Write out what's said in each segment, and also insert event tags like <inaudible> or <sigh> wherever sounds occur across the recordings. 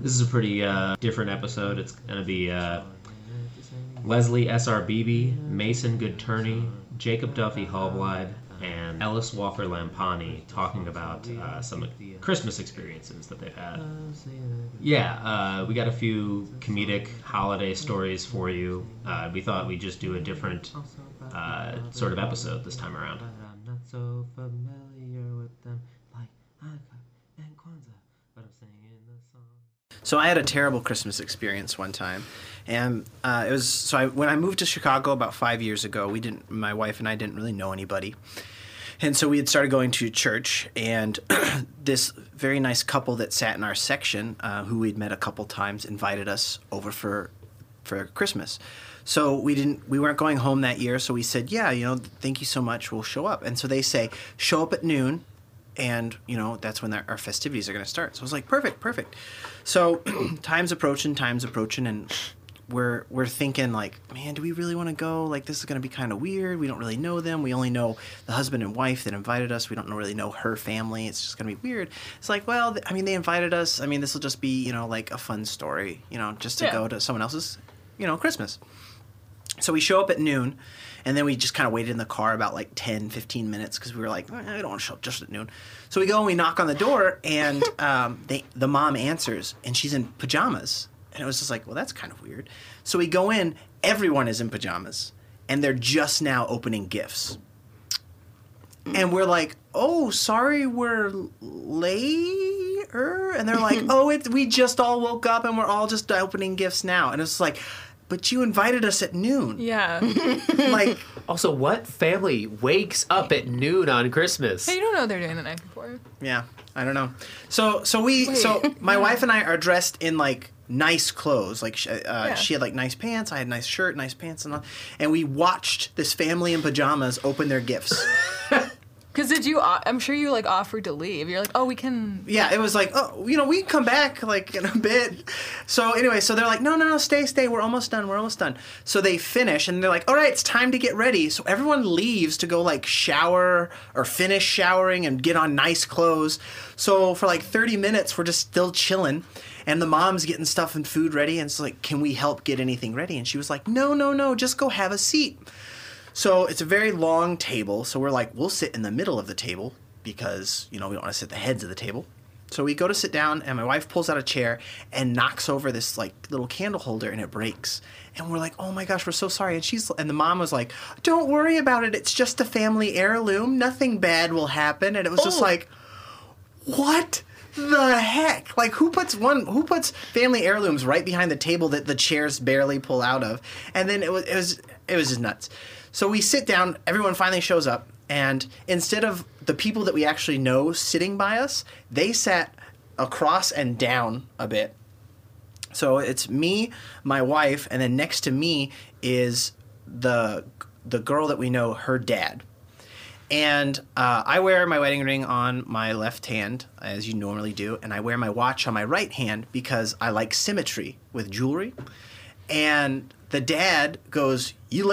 This is a pretty uh, different episode. It's gonna be uh, Leslie S.R. Beebe, Mason Goodturney, Jacob Duffy Hallblide, and Ellis Walker Lampani talking about uh, some Christmas experiences that they've had. Yeah, uh, we got a few comedic holiday stories for you. Uh, we thought we'd just do a different uh, sort of episode this time around. I'm not so familiar with them like Hanukkah and Kwanzaa, but I'm singing the song. So I had a terrible Christmas experience one time, and uh, it was so I, when I moved to Chicago about five years ago. We didn't, my wife and I didn't really know anybody, and so we had started going to church. And <clears throat> this very nice couple that sat in our section, uh, who we'd met a couple times, invited us over for for Christmas. So we didn't, we weren't going home that year. So we said, yeah, you know, thank you so much. We'll show up. And so they say, show up at noon and you know that's when our our festivities are going to start. So I was like, perfect, perfect. So <clears throat> time's approaching, time's approaching, and we're we're thinking like, man, do we really want to go? Like this is going to be kind of weird. We don't really know them. We only know the husband and wife that invited us. We don't really know her family. It's just going to be weird. It's like, well, th- I mean, they invited us. I mean, this will just be you know like a fun story, you know, just to Yeah. go to someone else's, you know, Christmas. So we show up at noon, and then we just kind of waited in the car about like 10, 15 minutes because we were like, "Eh, I don't want to show up just at noon. So we go and we knock on the door, and <laughs> um, they, the mom answers, and she's in pajamas. And it was just like, well, that's kind of weird. So we go in, everyone is in pajamas, and they're just now opening gifts. And we're like, oh, sorry, we're later. And they're like, <laughs> oh, it, we just all woke up and we're all just opening gifts now. And it's like, but you invited us at noon. Yeah. <laughs> Like, Also, what family wakes up at noon on Christmas? hey, you don't know they're doing the night before. yeah, I don't know. So, so we, so my <laughs> wife and I are dressed in like nice clothes. Like, uh, Yeah. she had like nice pants. I had nice shirt, nice pants, and all. And we watched this family in pajamas open their gifts. <laughs> Because did you? I'm sure you like offered to leave. You're like, oh, we can. yeah, it was like, oh, you know, we can come back like in a bit. So anyway, so they're like, no, no, no, stay, stay. We're almost done. We're almost done. So they finish and they're like, all right, it's time to get ready. So everyone leaves to go like shower or finish showering and get on nice clothes. So for like 30 minutes, we're just still chilling. And the mom's getting stuff and food ready. And it's like, can we help get anything ready? And she was like, no, no, no, just go have a seat. So it's a very long table. So we're like, we'll sit in the middle of the table because, you know, we don't want to sit at the heads of the table. So we go to sit down, and my wife pulls out a chair and knocks over this like little candle holder, and it breaks. And we're like, "Oh my gosh, we're so sorry." And she's and the mom was like, "Don't worry about it. It's just a family heirloom. Nothing bad will happen." And it was just Oh. like, what the heck? Like who puts one who puts family heirlooms right behind the table that the chairs barely pull out of? And then it was it was it was just nuts. So we sit down, everyone finally shows up, and instead of the people that we actually know sitting by us, they sat across and down a bit. So it's me, my wife, and then next to me is the the girl that we know, her dad. And uh, I wear my wedding ring on my left hand, as you normally do, and I wear my watch on my right hand because I like symmetry with jewelry. And the dad goes, "You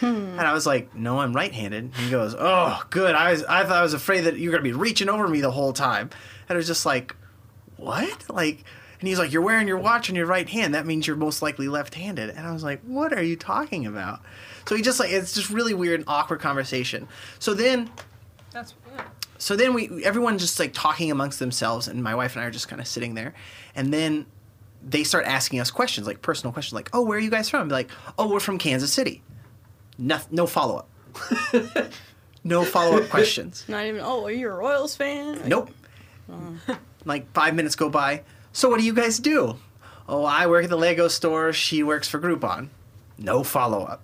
left-handed?" And I was like, "No, I'm right-handed." He goes, "Oh, good. I was I thought I was afraid that you were gonna be reaching over me the whole time." And I was just like, "What?" Like, and he's like, "You're wearing your watch on your right hand. That means you're most likely left-handed." And I was like, "What are you talking about?" So he just like it's just really weird, and awkward conversation. So then That's yeah. so then we everyone just like talking amongst themselves and my wife and i are just kind of sitting there and then they start asking us questions like personal questions like oh where are you guys from like oh we're from kansas city no, no follow-up. No follow-up questions. <laughs> Not even. Oh, are you a Royals fan? nope. like five minutes go by. So what do you guys do? Oh i work at the lego store. She works for groupon. No follow-up.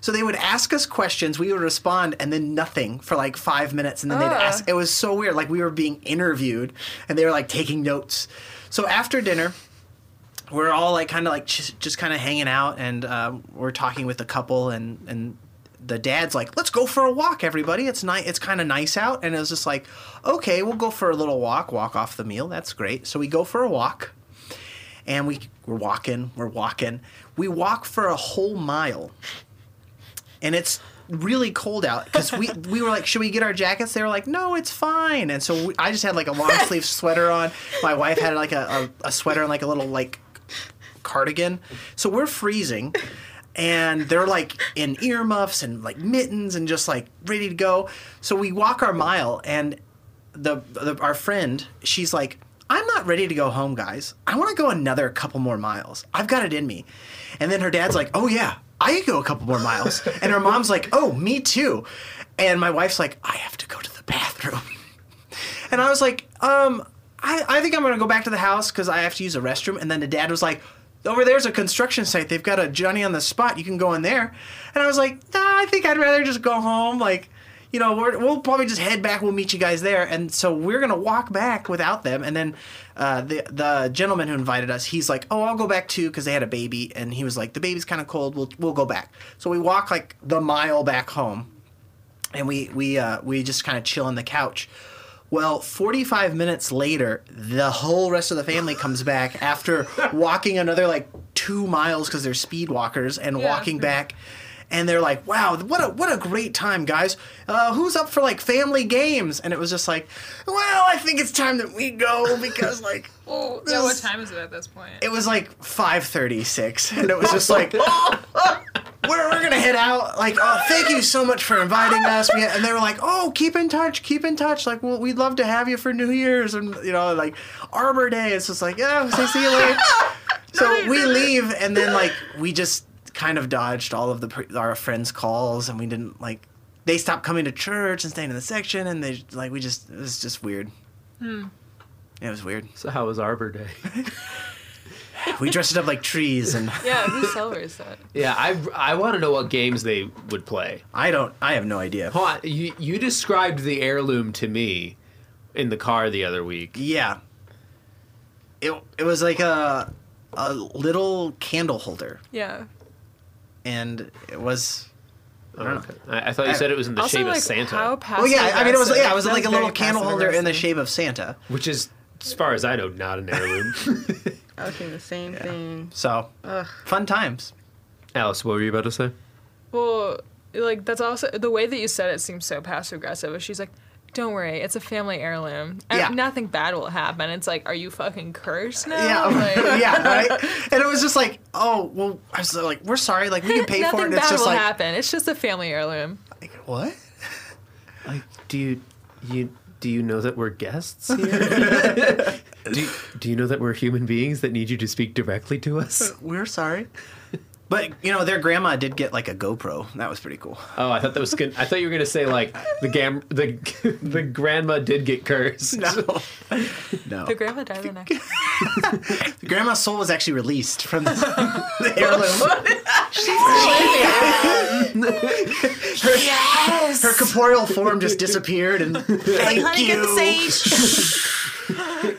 So they would ask us questions. We would respond and then nothing for like five minutes and then they'd Ah. ask it was so weird. Like we were being interviewed and they were like taking notes. So after dinner we're all like kind of like just, just kind of hanging out and um, we're talking with the couple and and the dad's like let's go for a walk everybody it's nice it's kind of nice out and it was just like okay we'll go for a little walk walk off the meal that's great so we go for a walk and we we're walking we're walking we walk for a whole mile and it's really cold out because we <laughs> we were like, should we get our jackets? They were like, no, it's fine. And so we, I just had like a long <laughs> sleeve sweater on. My wife had like a, a, a sweater and like a little like cardigan. So we're freezing. And they're like in earmuffs and like mittens and just like ready to go. So we walk our mile, and the, the our friend, she's like, I'm not ready to go home, guys. I want to go another couple more miles. I've got it in me. And then her dad's like, Oh yeah, I could go a couple more miles. <laughs> And her mom's like, Oh, me too. And my wife's like, I have to go to the bathroom. <laughs> And I was like, um, I, I think I'm gonna go back to the house because I have to use a restroom. And then the dad was like, over there's a construction site. They've got a Johnny on the spot. You can go in there. And I was like, nah, I think I'd rather just go home. Like, you know, we're, we'll probably just head back. We'll meet you guys there. And so we're gonna walk back without them. And then uh, the the gentleman who invited us, he's like, oh, I'll go back too because they had a baby. And he was like, the baby's kind of cold. We'll we'll go back. So we walk like the mile back home and we we uh, we just kind of chill on the couch. Well, 45 minutes later, the whole rest of the family comes back <laughs> after walking another like two miles because they're speed walkers and Yeah. walking back. And they're like, "Wow, what a what a great time, guys! Uh, who's up for like family games?" And it was just like, "Well, I think it's time that we go because like, <laughs> oh, Yeah, what time is it at this point? it was like 5:36 and it was just like <laughs> we're, we're gonna head out. Like oh thank you so much for inviting us. We, and they were like oh keep in touch keep in touch. Like well we'd love to have you for new year's and you know like arbor day. It's just like yeah say see you later. <laughs> So we leave and then like we just kind of dodged all of the our friends calls and we didn't like they stopped coming to church and staying in the section and they like we just it was just weird. Hmm. It was weird. So how was Arbor Day? <laughs> we dressed it up like trees and <laughs> yeah, who celebrates that? yeah, I I want to know what games they would play. I don't. I have no idea. Hold on, you you described the heirloom to me in the car the other week. Yeah. It it was like a a little candle holder, Yeah. and it was. I don't know. I, I thought you said it was in the also, shape like, of Santa, how Well, yeah. I mean, it was yeah. It was like a little candle holder in the shape of Santa. which is, as far as I know, not an heirloom. <laughs> I was thinking the same thing. So Ugh. fun times. Alice, what were you about to say? Well, like that's also the way that you said it seems so passive aggressive. She's like, "Don't worry, it's a family heirloom, and Yeah. nothing bad will happen." It's like, are you fucking cursed now? Yeah, <laughs> Like, <laughs> yeah, right. <laughs> And it was just like, oh, well, I was like, we're sorry, like we can pay for nothing it. And it's bad just will like, happen. It's just a family heirloom. like, what? Like, do you you do you know that we're guests here? Do do you know that we're human beings that need you to speak directly to us? <laughs> We're sorry. But you know, their grandma did get like a GoPro. That was pretty cool. Oh, I thought that was good. I thought you were gonna say like the gam the <laughs> the grandma did get cursed. No, <laughs> no. The grandma died the next. The grandma's soul was actually released from the, the heirloom. She's her, her corporeal form just disappeared, and thank Honey, you. get the sage.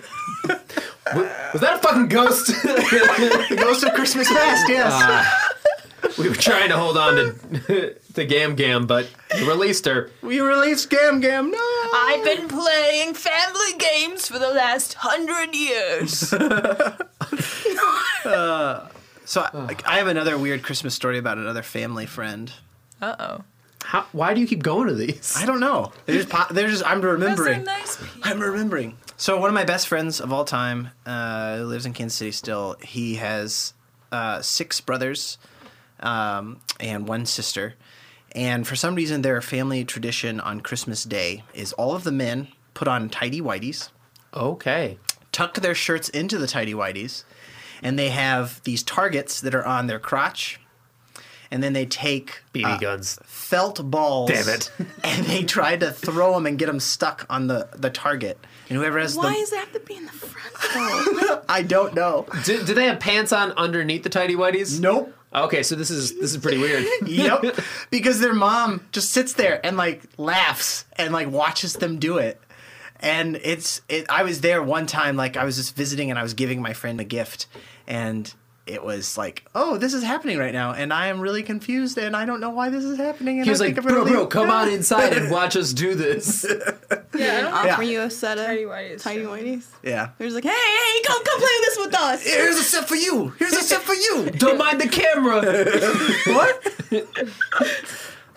Was that a fucking ghost? <laughs> The ghost of Christmas past. Yes, we were trying to hold on to <laughs> the Gam Gam, but we released her. we released Gam Gam. No. I've been playing family games for the last hundred years. <laughs> So I, I have another weird Christmas story about another family friend. Uh oh. How, why do you keep going to these? I don't know. They're just. po- They're just. I'm Those are remembering. nice. I'm remembering. So one of my best friends of all time uh, lives in Kansas City still. He has uh, six brothers um, and one sister. And for some reason, their family tradition on Christmas Day is all of the men put on tidy whities, Okay. tuck their shirts into the tidy whities, and they have these targets that are on their crotch. And then they take BB uh, guns. felt balls. Damn it. <laughs> And they try to throw them and get them stuck on the, the target. And whoever has Why the does it have to be in the front though? <laughs> I don't know. Do, do they have pants on underneath the tidy whities? Nope. Okay, so this is this is pretty weird. <laughs> Yep. because their mom just sits there and like laughs and like watches them do it. And it's it I was there one time like I was just visiting and I was giving my friend a gift and it was like, "Oh, this is happening right now and I am really confused and I don't know why this is happening." And He was I like, think bro, bro, leave." come on <laughs> inside and watch us do this. <laughs> Yeah, I don't Offer you a set of Tidy whities, tidy whities. Yeah. They're just like, hey, hey, come, come play this with us. Here's a set for you. Here's a set for you. <laughs> Don't mind the camera. what?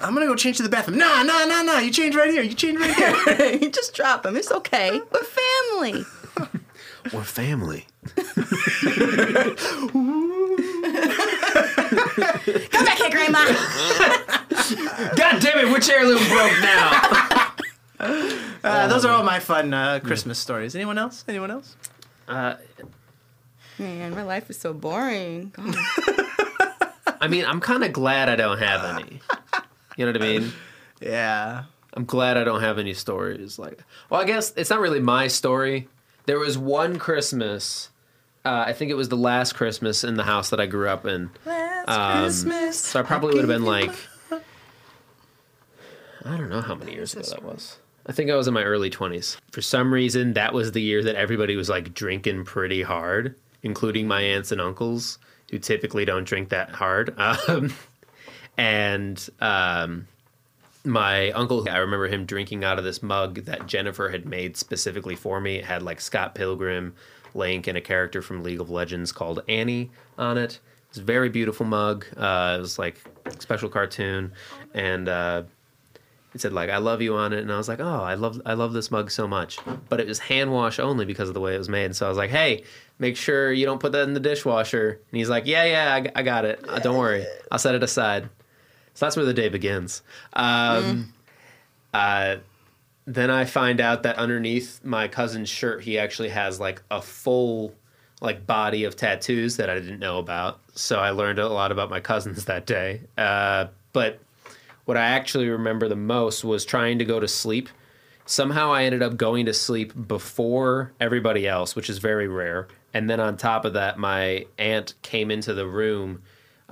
I'm gonna go change to the bathroom. Nah, nah, nah, nah. You change right here. You change right here. you just drop them. It's okay. We're family. We're family. <laughs> Come back here, Grandma. God damn it! Which heirloom broke now? <laughs> Uh, those are all my fun uh, Christmas stories. Anyone else? Anyone else? Uh, Man, my life is so boring. God. I mean, I'm kind of glad I don't have any. You know what I mean? Yeah. I'm glad I don't have any stories. Like, well, I guess it's not really my story. There was one Christmas. Uh, I think it was the last Christmas in the house that I grew up in. Last Um, Christmas. So I probably would have been like, I don't know how many years ago that was. I think I was in my early 20s. For some reason, that was the year that everybody was like drinking pretty hard, including my aunts and uncles, who typically don't drink that hard. <laughs> Um, and um, my uncle, I remember him drinking out of this mug that Jennifer had made specifically for me. It had like Scott Pilgrim, Link, and a character from League of Legends called Annie on it. It's a very beautiful mug. Uh, it was like special cartoon, and uh, it said like "I love you" on it, and I was like, "Oh, I love I love this mug so much." But it was hand wash only because of the way it was made. So I was like, "Hey, make sure you don't put that in the dishwasher." And he's like, "Yeah, yeah, I, I got it. Uh, don't worry, I'll set it aside." So that's where the day begins. Um, uh, then I find out that underneath my cousin's shirt, he actually has like a full like body of tattoos that I didn't know about. So I learned a lot about my cousins that day. Uh, but what I actually remember the most was trying to go to sleep. Somehow I ended up going to sleep before everybody else, which is very rare. And then on top of that, my aunt came into the room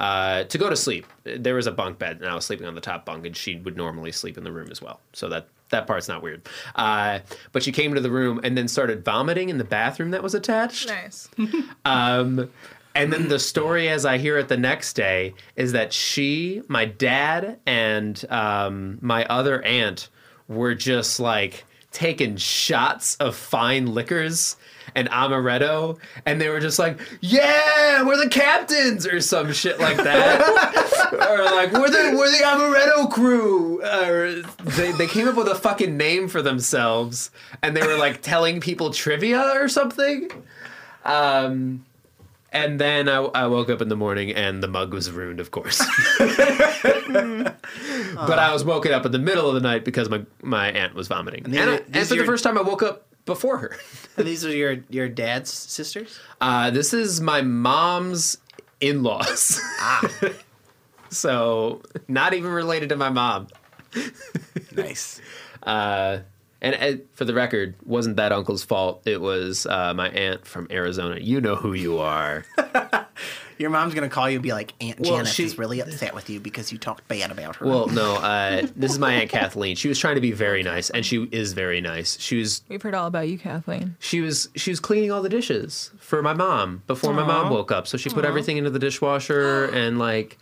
uh, to go to sleep. There was a bunk bed, and I was sleeping on the top bunk, and she would normally sleep in the room as well. So that that part's not weird. Uh, but she came into the room and then started vomiting in the bathroom that was attached. Nice. <laughs> Um, and then the story, as I hear it the next day, is that she, my dad, and um, my other aunt were just like taking shots of fine liquors and amaretto, and they were just like, "Yeah, we're the captains" or some shit like that, <laughs> or like we're the we're the amaretto crew. Or they they came up with a fucking name for themselves, and they were like <laughs> telling people trivia or something. Um, and then I, I woke up in the morning and the mug was ruined, of course. <laughs> but I was woken up in the middle of the night because my, my aunt was vomiting. And, these I- and for are the first time, I woke up before her. <laughs> And these are your your dad's sisters. Uh, this is my mom's in laws. <laughs> Ah. so, not even related to my mom. Nice. <laughs> Uh, and uh, for the record, wasn't that uncle's fault. It was uh, my aunt from Arizona. You know who you are. <laughs> Your mom's gonna call you and be like, Aunt Well, Janet she- is really upset with you because you talked bad about her. Well, no, uh, <laughs> this is my aunt Kathleen. She was trying to be very nice, and she is very nice. She was We've heard all about you, Kathleen. she was she was cleaning all the dishes for my mom before my mom woke up. So she put everything into the dishwasher and like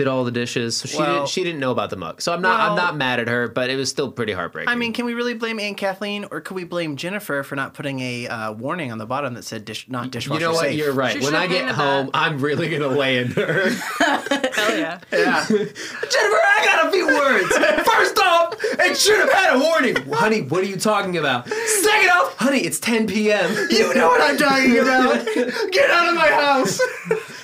did all the dishes. So she Well- didn't she didn't know about the mug. So I'm not I'm not mad at her, but it was still pretty heartbreaking. I mean, can we really blame Aunt Kathleen, or could we blame Jennifer for not putting a uh, warning on the bottom that said dish, not dishwasher? you know what? safe? You're right. She when I get home, that. I'm really gonna lay into her. <laughs> Hell yeah. <laughs> Yeah. Jennifer, I got a few words. First off, it should have had a warning. <laughs> Honey, what are you talking about? Second off, honey, it's 10 p.m. you know what I'm talking about. Get out of my house.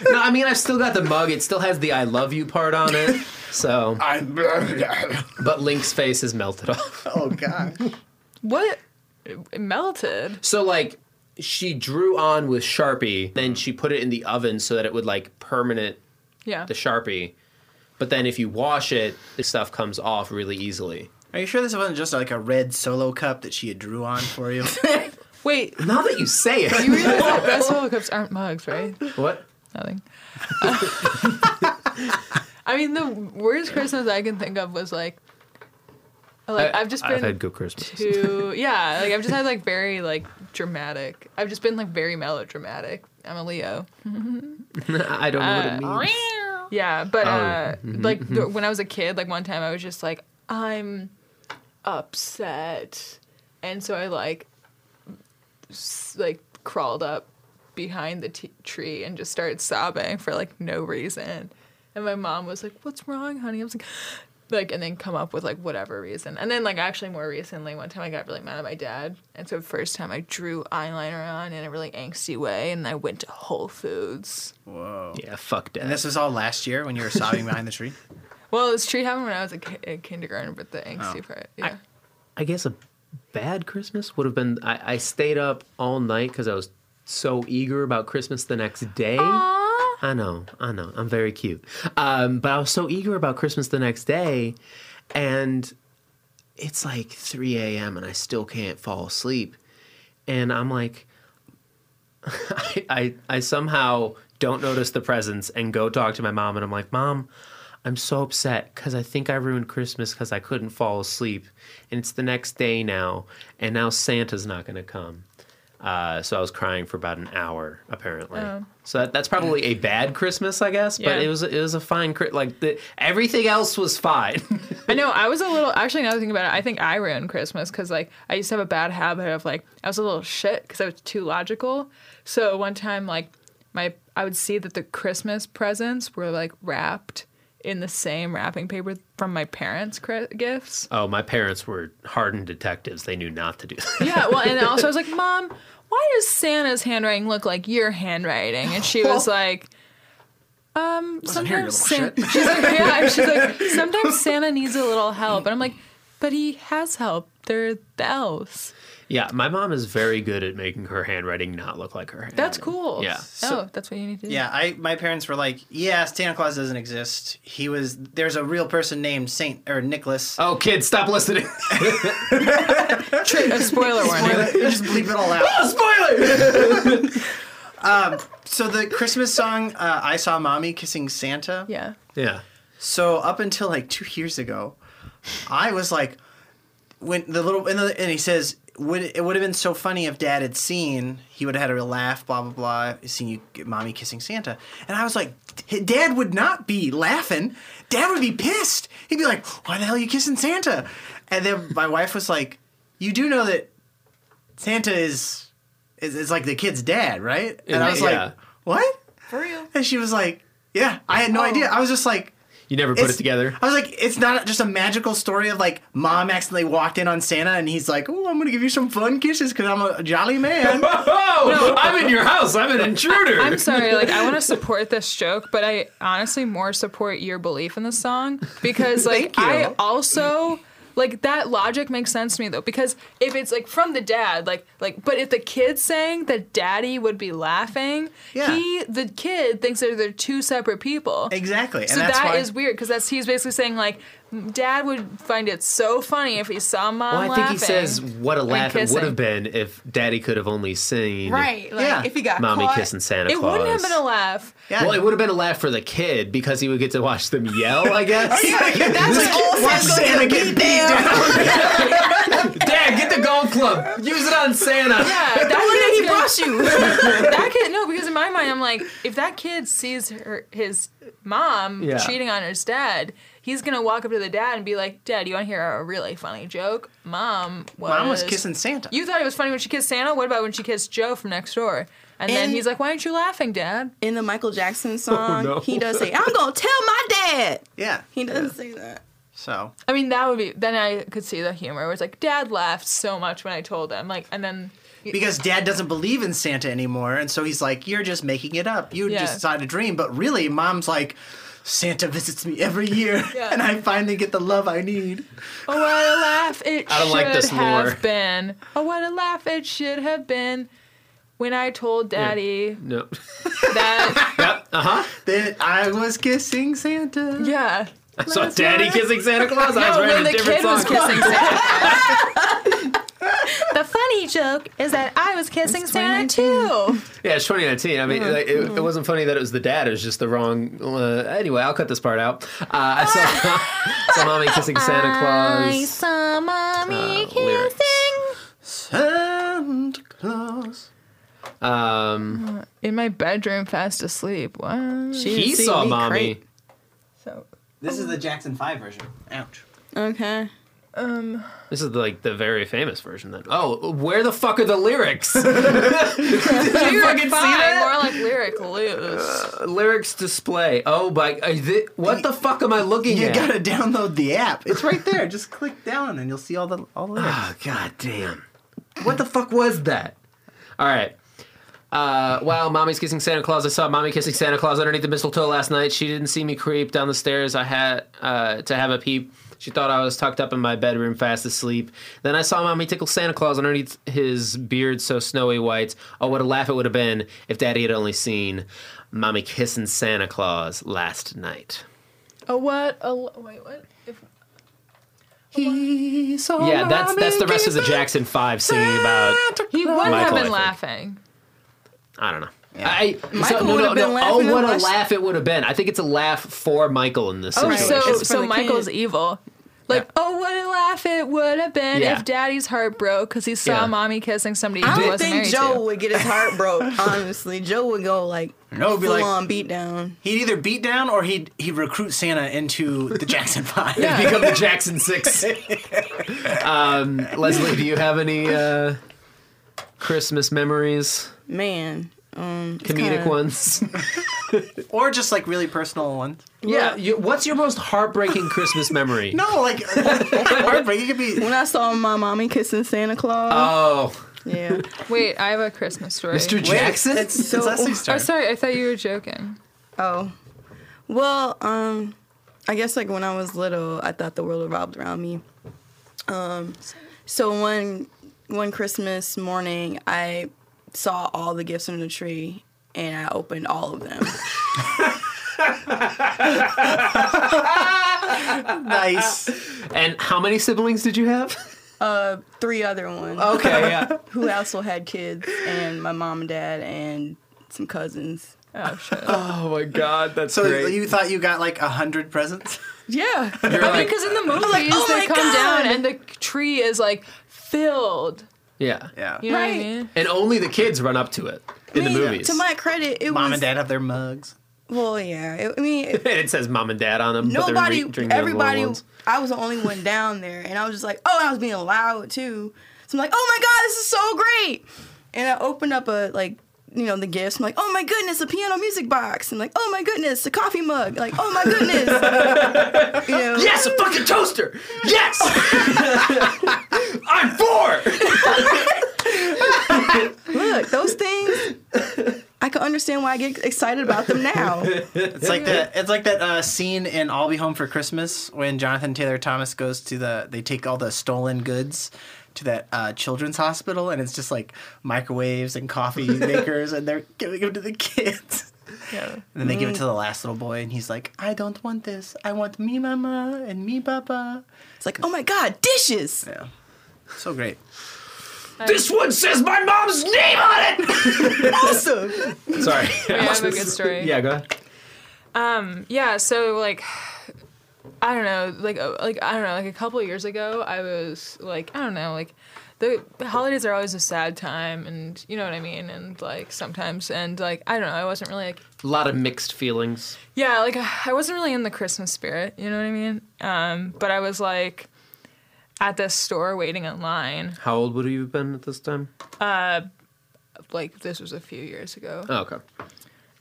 No, I mean, I've still got the mug. It still has the I love you part on it. So, I'm. but Link's face is melted off. oh god, What? It melted. So, like, she drew on with Sharpie, then she put it in the oven so that it would, like, permanent Yeah. the Sharpie. But then if you wash it, the stuff comes off really easily. Are you sure this wasn't just like a red solo cup that she had drew on for you? <laughs> Wait, Now that you say it. you realize that <laughs> red solo cups aren't mugs, right? what? Nothing. <laughs> I mean, the worst Christmas I can think of was like, like I, have just been I've had good Christmas. too, yeah, like I've just had like very like dramatic. I've just been like very melodramatic. I'm a Leo. <laughs> I don't know what it uh, means. Yeah, but Oh, uh, mm-hmm, like th- mm-hmm. when I was a kid, like one time I was just like, I'm upset, and so I like, s- like crawled up behind the t- tree and just started sobbing for like no reason. And my mom was like, "What's wrong, honey?" I was like, <gasps> like and then come up with like whatever reason. And then like actually more recently, one time I got really mad at my dad, and so the first time I drew eyeliner on in a really angsty way, and I went to Whole Foods. Whoa. Yeah, fuck that. And this was all last year when you were sobbing behind the tree. <laughs> Well, this tree happened when I was a, ki- a kindergarten, but the angsty Oh. part, yeah. I guess a bad Christmas would have been. I, I stayed up all night because I was so eager about Christmas the next day. I know, I know. I'm very cute. Um, but I was so eager about Christmas the next day, and it's like 3 a.m. and I still can't fall asleep. And I'm like, <laughs> I, I, I somehow don't notice the presents and go talk to my mom, and I'm like, Mom, I'm so upset because I think I ruined Christmas because I couldn't fall asleep. And it's the next day now, and now Santa's not going to come. Uh, so I was crying for about an hour, apparently. So that, that's probably a bad Christmas, I guess. But Yeah. it was it was a fine like the, everything else was fine. I know. I was a little. <laughs> Actually, I think about it, I think I ruined Christmas because like I used to have a bad habit of like I was a little shit because I was too logical. So one time, like my I would see that the Christmas presents were like wrapped in the same wrapping paper from my parents' gifts. oh, my parents were hardened detectives. They knew not to do that. Yeah. Well, and also I was like, <laughs> Mom, why does Santa's handwriting look like your handwriting? And she was like. Um, Wasn't here, you sometimes Santa, she's like, yeah, and she's like, <laughs> sometimes Santa needs a little help, and I'm like, but he has help. They're the elves. Yeah, my mom is very good at making her handwriting not look like her handwriting. That's cool. Yeah. oh, that's what you need to do. Yeah, I my parents were like, "Yeah, Santa Claus doesn't exist. He was there's a real person named Saint or Nicholas." Oh, kids, stop listening. <laughs> A spoiler warning. you just bleep it all out. Oh, Spoiler! <laughs> So the Christmas song, uh, "I Saw Mommy Kissing Santa." Yeah. yeah. So up until like two years ago, I was like, when the little and, the, and he says, "Would it would have been so funny if Dad had seen? He would have had a real laugh, blah blah blah. Seeing you, get mommy kissing Santa." And I was like, "Dad would not be laughing. Dad would be pissed. He'd be like, "Why the hell are you kissing Santa?" And then my wife was like, "You do know that Santa is is, is like the kid's dad, right?" And I was Yeah. like, "What?" For real. And she was like, "Yeah." I had no oh. idea. I was just like. You never put It's- it together. I was like, it's not just a magical story of like mom accidentally walked in on Santa and he's like, oh, I'm gonna give you some fun kisses because I'm a jolly man. <laughs> Oh, I'm in your house. I'm an intruder. I'm sorry, like I want to <laughs> support this joke, but I honestly more support your belief in the song because like Thank you. I also like that logic makes sense to me though because if it's like from the dad like like but if the kid's saying that daddy would be laughing Yeah. he the kid thinks that they're two separate people exactly. And so that's that is weird because that's he's basically saying like dad would find it so funny if he saw mom well, I think laughing he says what a laugh it would have been if Daddy could have only seen Right. Like Yeah. if he got Mommy caught, kissing Santa it Claus. wouldn't have been a laugh yeah. Well, it would have been a laugh for the kid because he would get to watch them yell. I guess. Oh, that's like all Watch Santa get beat down. <laughs> Dad, get the golf club. Use it on Santa. yeah <laughs> that Look at kid's he gonna- brought you. <laughs> that kid no because in my mind i'm like if that kid sees her his mom Yeah. cheating on his dad he's gonna walk up to the dad and be like dad you want to hear a really funny joke mom was, Mom was kissing Santa. you thought it was funny when she kissed santa what about when she kissed joe from next door and, then And- he's like why aren't you laughing dad In the Michael Jackson <laughs> oh, song, no. he does say, "I'm gonna tell my dad." yeah. He doesn't say that. So i mean that would be then i could see the humor where it's like dad laughed so much when i told him like and then because Dad doesn't believe in Santa anymore, and so he's like, "You're just making it up. You Yeah. just decided a dream." But really, Mom's like. Santa visits me every year, <laughs> Yeah. and I finally get the love I need. Oh, what a laugh it I don't should like this have lore. been. Oh, what a laugh it should have been when I told Daddy No. that. <laughs> yep. Uh huh. That I was kissing Santa. yeah. I saw Daddy kissing Santa Claus. I was No, writing when a the different kid was kissing Santa. <laughs> the funny joke is that I was kissing Santa too. Yeah, it's 2019. I mean, like, it, it wasn't funny that it was the dad. It was just the wrong. Uh, anyway, I'll cut this part out. Uh, I saw, saw mommy kissing Santa Claus. saw mommy Uh, lyrics. Santa Claus. Um, in my bedroom, fast asleep. What? he saw mommy. crank. So This is the Jackson Five version. Ouch. Okay. This is like the very famous version. Then. Oh, where the fuck are the lyrics? <laughs> Lyric fucking see fine, that? more like lyric loose. lyrics display. Oh my! Is it, what the fuck am I looking You at? You gotta download the app. It's right there. <laughs> Just click down and you'll see all the all the lyrics. Oh god damn! What the fuck was that? All right. Uh, while mommy's kissing Santa Claus, I saw mommy kissing Santa Claus underneath the mistletoe last night. She didn't see me creep down the stairs. I had uh, to have a peep. She thought I was tucked up in my bedroom, fast asleep. Then I saw mommy tickle Santa Claus underneath his beard so snowy white. Oh, what a laugh it would have been if Daddy had only seen mommy kissing Santa Claus last night. Oh, what? A l- wait, what? If, he saw Yeah, that's that's the rest of the Jackson Five singing about. he would have Michael, I been laughing. I don't know. I, Michael would have been Oh, laughing what a laugh it would have been! I think it's a laugh for Michael in this Oh, situation. so so Michael's kid. evil. Like, oh, what a laugh it would have been Yeah. if Daddy's heart broke because he saw Yeah. mommy kissing somebody I he don't wasn't think married Joe to. would get his heart broke. <laughs> Honestly, Joe would go like No, it'd be full like- on beat down. He'd either beat down or he'd he'd recruit Santa into the <laughs> Jackson Five. <laughs> become the Jackson Six. um, Leslie, do you have any uh, Christmas memories? Man, um, Comedic kinda- ones? <laughs> or just like really personal ones. yeah. You, what's your most heartbreaking Christmas memory? No, like <laughs> heartbreak. It could be. When I saw my mommy kissing Santa Claus, Oh, yeah, <laughs> Wait, I have a Christmas story. Mr. Jackson. It's, it's So- Leslie's turn. Oh, sorry. I thought you were joking. Oh, well, um, I guess like when I was little, I thought the world revolved around me. Um, so one one Christmas morning, I saw all the gifts under the tree, and I opened all of them. <laughs> nice. And how many siblings did you have? uh, three other ones Okay, yeah. <laughs> who also had kids, and my mom and dad, and some cousins. Oh shit. <laughs> Oh my god, that's So great. you thought you got like a hundred presents? Yeah, You're I mean, like, because in the movies oh they my come God. down and the tree is like filled. Yeah. Yeah. You know what I Right. mean? And only the kids run up to it in the I mean, movies. To my credit, it Mom was Mom and dad have their mugs. well, yeah. It, I mean, it, <laughs> and it says mom and dad on them. but nobody, re- drinking the little everybody. ones. I was the only one <laughs> down there, and I was just like, oh, I was being loud too. So I'm like, oh my god, this is so great. And I opened up a like, you know, the gifts. I'm like, oh my goodness, a piano music box. I'm like, oh my goodness, a coffee mug. Like, oh my goodness. <laughs> you know, Yes, a fucking toaster. Yes. I'm four. look, those things. I can understand why I get excited about them now. <laughs> It's like that. It's like that uh, scene in "I'll Be Home for Christmas" when Jonathan Taylor Thomas goes to the. They take all the stolen goods to that uh, children's hospital, and it's just like microwaves and coffee <laughs> makers, and they're giving them to the kids. Yeah. And then they give it to the last little boy, and he's like, "I don't want this. I want me mama and me papa." It's like, oh my god, dishes. Yeah, so great. This one says my mom's name on it. <laughs> Awesome. Sorry. I have a good story. Yeah, go ahead. Um, Yeah, so like I don't know, like uh, like I don't know, like a couple of years ago, I was like I don't know, like the holidays are always a sad time, and you know what I mean, and like sometimes, and like I don't know, I wasn't really like A lot of mixed feelings. yeah, like I wasn't really in the Christmas spirit, you know what I mean, um, but I was like at this store waiting in line, How old would you have been at this time? Uh, like this was a few years ago, Oh, okay.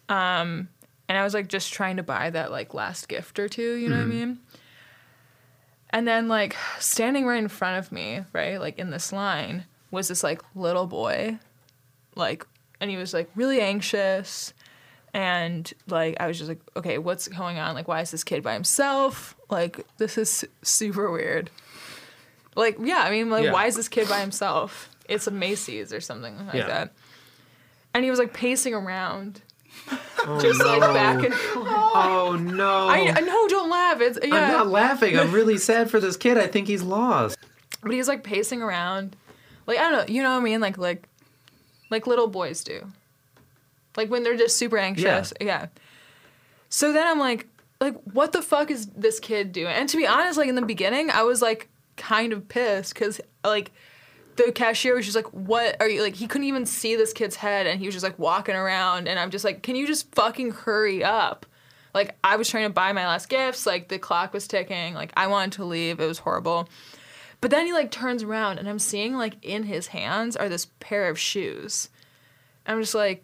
and I was like just trying to buy that like last gift or two, you know what I mean? And then like standing right in front of me, right, like in this line, was this like little boy, like, and he was like really anxious, and like I was just like, okay, what's going on? Like, why is this kid by himself? Like, this is su- super weird. Like, yeah, I mean, like, Yeah. why is this kid by himself? It's a Macy's or something like Yeah. that. And he was like pacing around, oh, <laughs> just like back and forth. <laughs> Oh no. I, I no, don't laugh. It's yeah. I'm not laughing. I'm <laughs> really sad for this kid. I think he's lost. but he was like pacing around, like I don't know, you know what I mean? Like like, like little boys do. Like when they're just super anxious. Yeah. So then I'm like, like what the fuck is this kid doing? And to be honest, like in the beginning, I was like kind of pissed because like the cashier was just like, "What are you like?" He couldn't even see this kid's head, and he was just like walking around, and I'm just like, "Can you just fucking hurry up?" Like I was trying to buy my last gifts, like the clock was ticking, like I wanted to leave. It was horrible. But then he like turns around and I'm seeing like in his hands are this pair of shoes. I'm just like,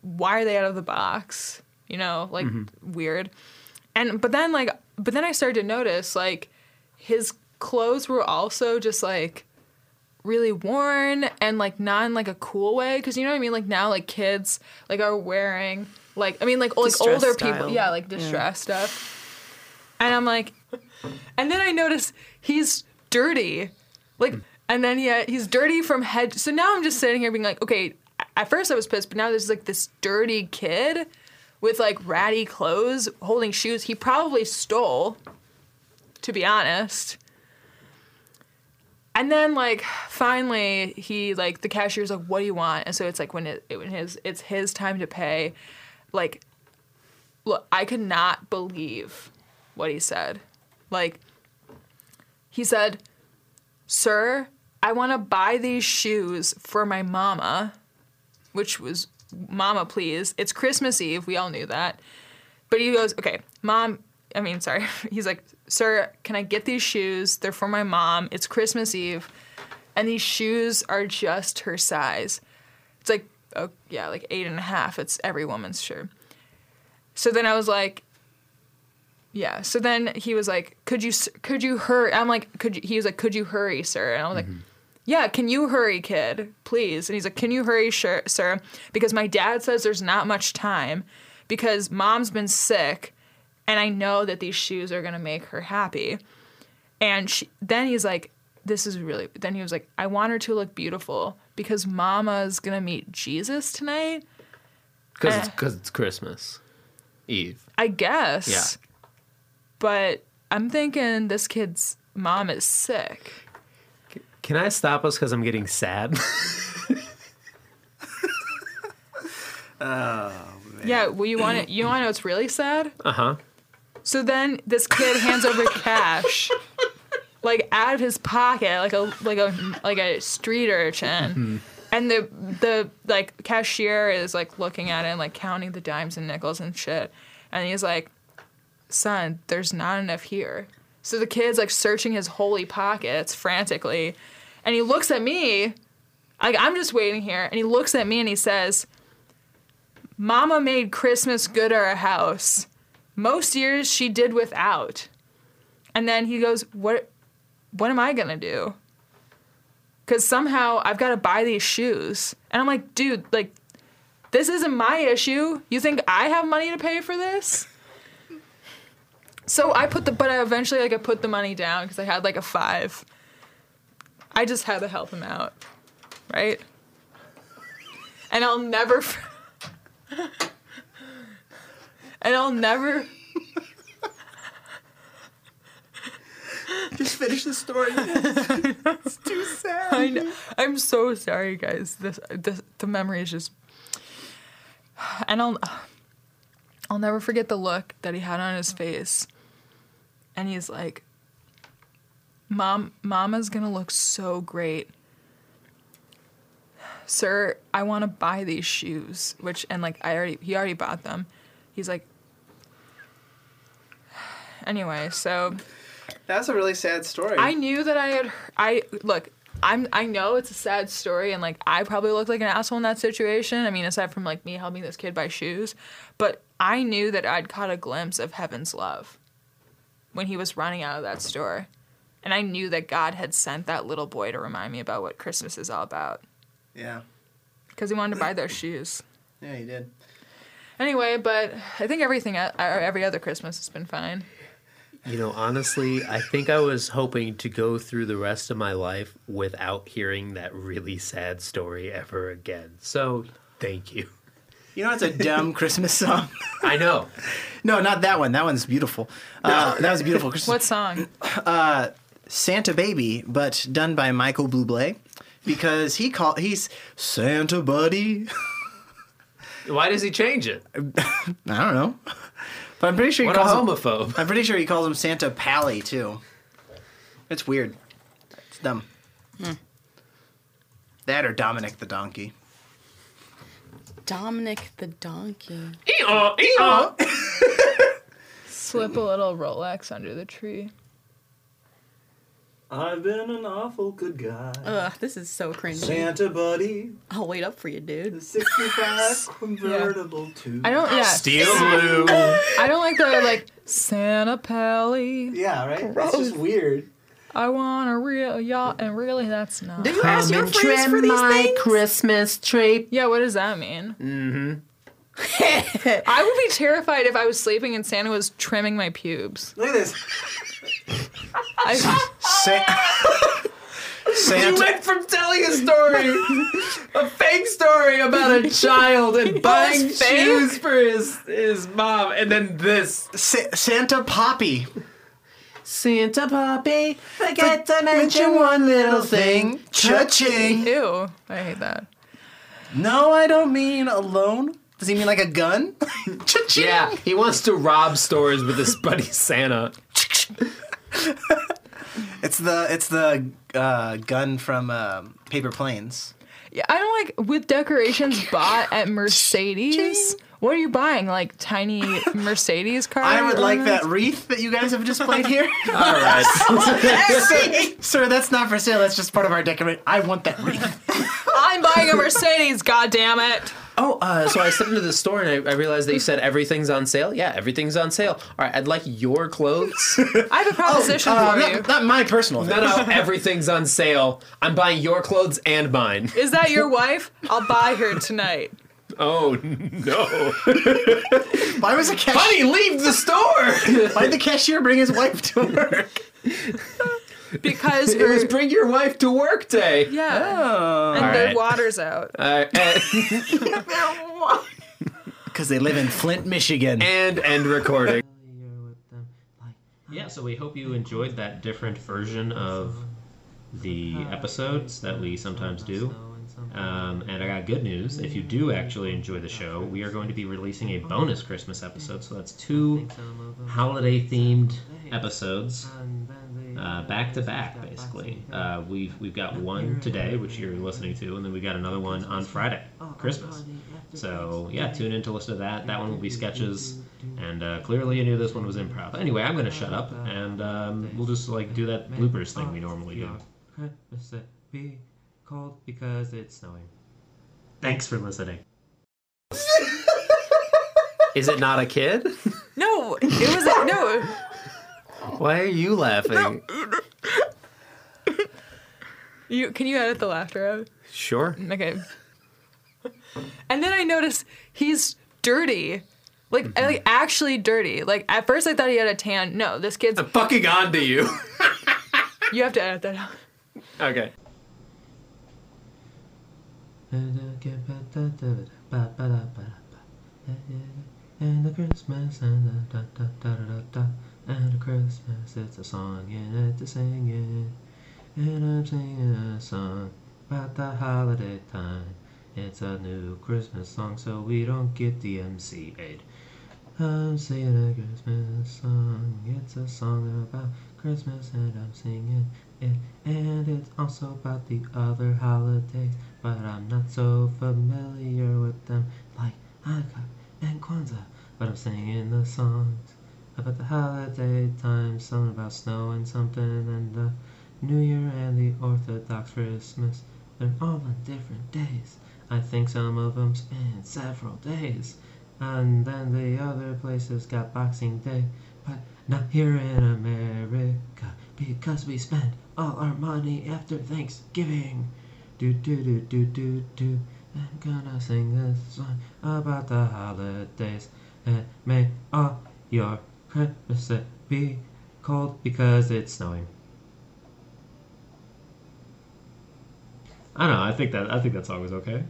why are they out of the box? You know, like mm-hmm. weird. And but then like but then I started to notice like his clothes were also just like really worn and like not in like a cool way because you know what I mean? Like now like kids like are wearing like I mean like like older people yeah like distressed stuff. And I'm like and then I notice he's dirty like and then yeah he's dirty from head so now I'm just sitting here being like okay at first I was pissed but now there's like this dirty kid with like ratty clothes holding shoes he probably stole to be honest. And then like finally he like the cashier's like what do you want? And so it's like when it, it when his it's his time to pay like look i could not believe what he said. Like he said sir i want to buy these shoes for my mama which was mama please it's christmas eve we all knew that. But he goes okay mom i mean sorry. <laughs> He's like sir can i get these shoes? They're for my mom. It's christmas eve and these shoes are just her size. It's like oh yeah like eight and a half. It's every woman's shoe. so then i was like yeah. So then he was like could you could you hurry? I'm like could you he was like could you hurry sir? And i was like mm-hmm. yeah, can you hurry, kid, please? And he's like, can you hurry, sir? Because my dad says there's not much time because mom's been sick and I know that these shoes are going to make her happy. And she, then he's like, this is really, then he was like, I want her to look beautiful because mama's going to meet Jesus tonight. Because Eh. it's, 'cause it's Christmas Eve. I guess. Yeah. But I'm thinking this kid's mom is sick. Can I stop us because I'm getting sad? <laughs> Oh man. Yeah, well, you want it? You want to know what's really sad? uh huh. So then this kid hands over <laughs> cash, like out of his pocket, like a like a like a street urchin, mm-hmm. and the the like cashier is like looking at it and like counting the dimes and nickels and shit, and he's like, "Son, there's not enough here." So the kid's like searching his holy pockets frantically, and he looks at me, like I'm just waiting here, and he looks at me and he says, "Mama made Christmas good at our house." Most years she did without. And then he goes, "What what am I going to do?" Cuz somehow I've got to buy these shoes. And I'm like, "Dude, like this isn't my issue. You think I have money to pay for this?" So I put the but I eventually like I put the money down cuz I had like a 5. I just had to help him out. Right? And I'll never <laughs> and I'll never Just finish the story. <laughs> it's too sad. I know. I'm so sorry, guys. This, this the memory is just, and I'll, I'll never forget the look that he had on his face, and he's like, "Mom, Mama's gonna look so great." Sir, I want to buy these shoes, which and like I already he already bought them. He's like, anyway, so That's a really sad story. I knew that I had. I look. I'm. I know it's a sad story, and like I probably looked like an asshole in that situation. I mean, aside from like me helping this kid buy shoes, but I knew that I'd caught a glimpse of heaven's love when he was running out of that store, and I knew that God had sent that little boy to remind me about what Christmas is all about yeah. because he wanted to buy those shoes. Yeah, he did. Anyway, but I think everything, uh, every other Christmas has been fine. You know, honestly, I think I was hoping to go through the rest of my life without hearing that really sad story ever again. So, thank you. You know, it's a dumb <laughs> Christmas song. I know. <laughs> No, not that one. That one's beautiful. Uh, that was a beautiful Christmas. What song? <clears throat> Santa Baby, but done by Michael Bublé, because he call he's Santa Buddy. <laughs> Why does he change it? I don't know, but I'm pretty sure he What a calls him, homophobe. I'm pretty sure he calls him Santa Pally too. It's weird. It's dumb. Hmm. That or Dominic the donkey. Dominic the donkey. Ee-o. <laughs> Slip a little Rolex under the tree. I've been an awful good guy. Ugh, this is so cringy. Santa buddy, I'll wait up for you, dude. the dude. 65 <laughs> convertible tube. I don't. Yeah. Steel blue. I don't like the like Santa Pally. Yeah, right? That's just weird. I want a real yacht, and really, that's not. Do you ask your friends for these things? Christmas tree. Yeah, what does that mean? Mm-hmm. <laughs> I would be terrified if I was sleeping and Santa was trimming my pubes. Look at this. I, Sa- You Santa. went from telling a story, a fake story about a child and <laughs> buying was shoes for his his mom, and then this Sa- Santa Poppy. Santa Poppy. Forget to mention one little thing. Cha-ching. ew, I hate that. No, I don't mean alone. Does he mean like a gun? <laughs> Cha-ching. Yeah, he wants to rob stores with his buddy Santa. <laughs> <laughs> It's the it's the uh, gun from um, Paper Planes. Yeah, I don't like with decorations bought at Mercedes. What are you buying? Like tiny <laughs> Mercedes cars? I would like that wreath that you guys have displayed here. <laughs> All right. Sir, that's not for sale. That's just part of our decoration. I want that wreath. I'm buying a Mercedes. God damn it! Oh, uh, so I stepped into the store and I, I realized that you said everything's on sale. Yeah, everything's on sale. All right, I'd like your clothes. <laughs> I have a proposition Uh, for you. not, not my personal thing. no, no, <laughs> everything's on sale. I'm buying your clothes and mine. Is that your <laughs> wife? I'll buy her tonight. Oh no, Why was the cashier? honey, leave the store. Why did the cashier bring his wife to work? Because <laughs> It was bring your wife to work day. yeah, Oh. and All the right. water's out. Uh, <laughs> and, Because they live in Flint, Michigan. and end recording. Yeah, so we hope you enjoyed that different version of the episodes that we sometimes do. Um, and I got good news. If you do actually enjoy the show, we are going to be releasing a bonus Christmas episode. So that's two holiday themed episodes uh, back to back, basically. Uh, we've we've got one today, which you're listening to, and then we got another one on Friday, Christmas. So yeah, tune in to listen to that. That one will be sketches, and uh, clearly you knew this one was improv. Anyway, I'm gonna shut up, and um, we'll just like do that bloopers thing we normally do. Christmas it be cold because it's snowing. Thanks for listening. Is it not a kid? No, it was a, no. Why are you laughing? <laughs> You can you edit the laughter out? Sure. Okay. And then I noticed he's dirty. Like, mm-hmm. like actually dirty. Like at first I thought he had a tan. No, this kid's. I'm fucking on to you. <laughs> You have to edit that out. okay. <laughs> And the Christmas and the da da da da da and the Christmas it's a song and it's a singing and I'm singing a song about the holiday time. It's a new Christmas song so we don't get the MC aid. I'm singing a Christmas song. It's a song about Christmas and I'm singing it. And it's also about the other holidays, but I'm not so familiar with them like Hanukkah and Kwanzaa. But I'm singing the songs about the holiday time, something about snow and something, and the New Year and the Orthodox Christmas. They're all on different days. I think some of them span several days. And then the other places got Boxing Day, but not here in America because we spend all our money after Thanksgiving. Do do do do do do. I'm gonna sing this song about the holidays and may all your Christmas be cold because it's snowing. I don't know. I think that I think that song was okay.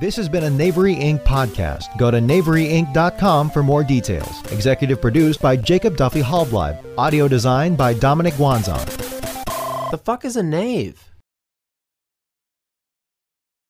This has been a Knavery Inc. podcast. Go to knaveryinc.com for more details. Executive produced by Jacob Duffy Hallblad. Audio designed by Dominic Wanzon. The fuck is a knave?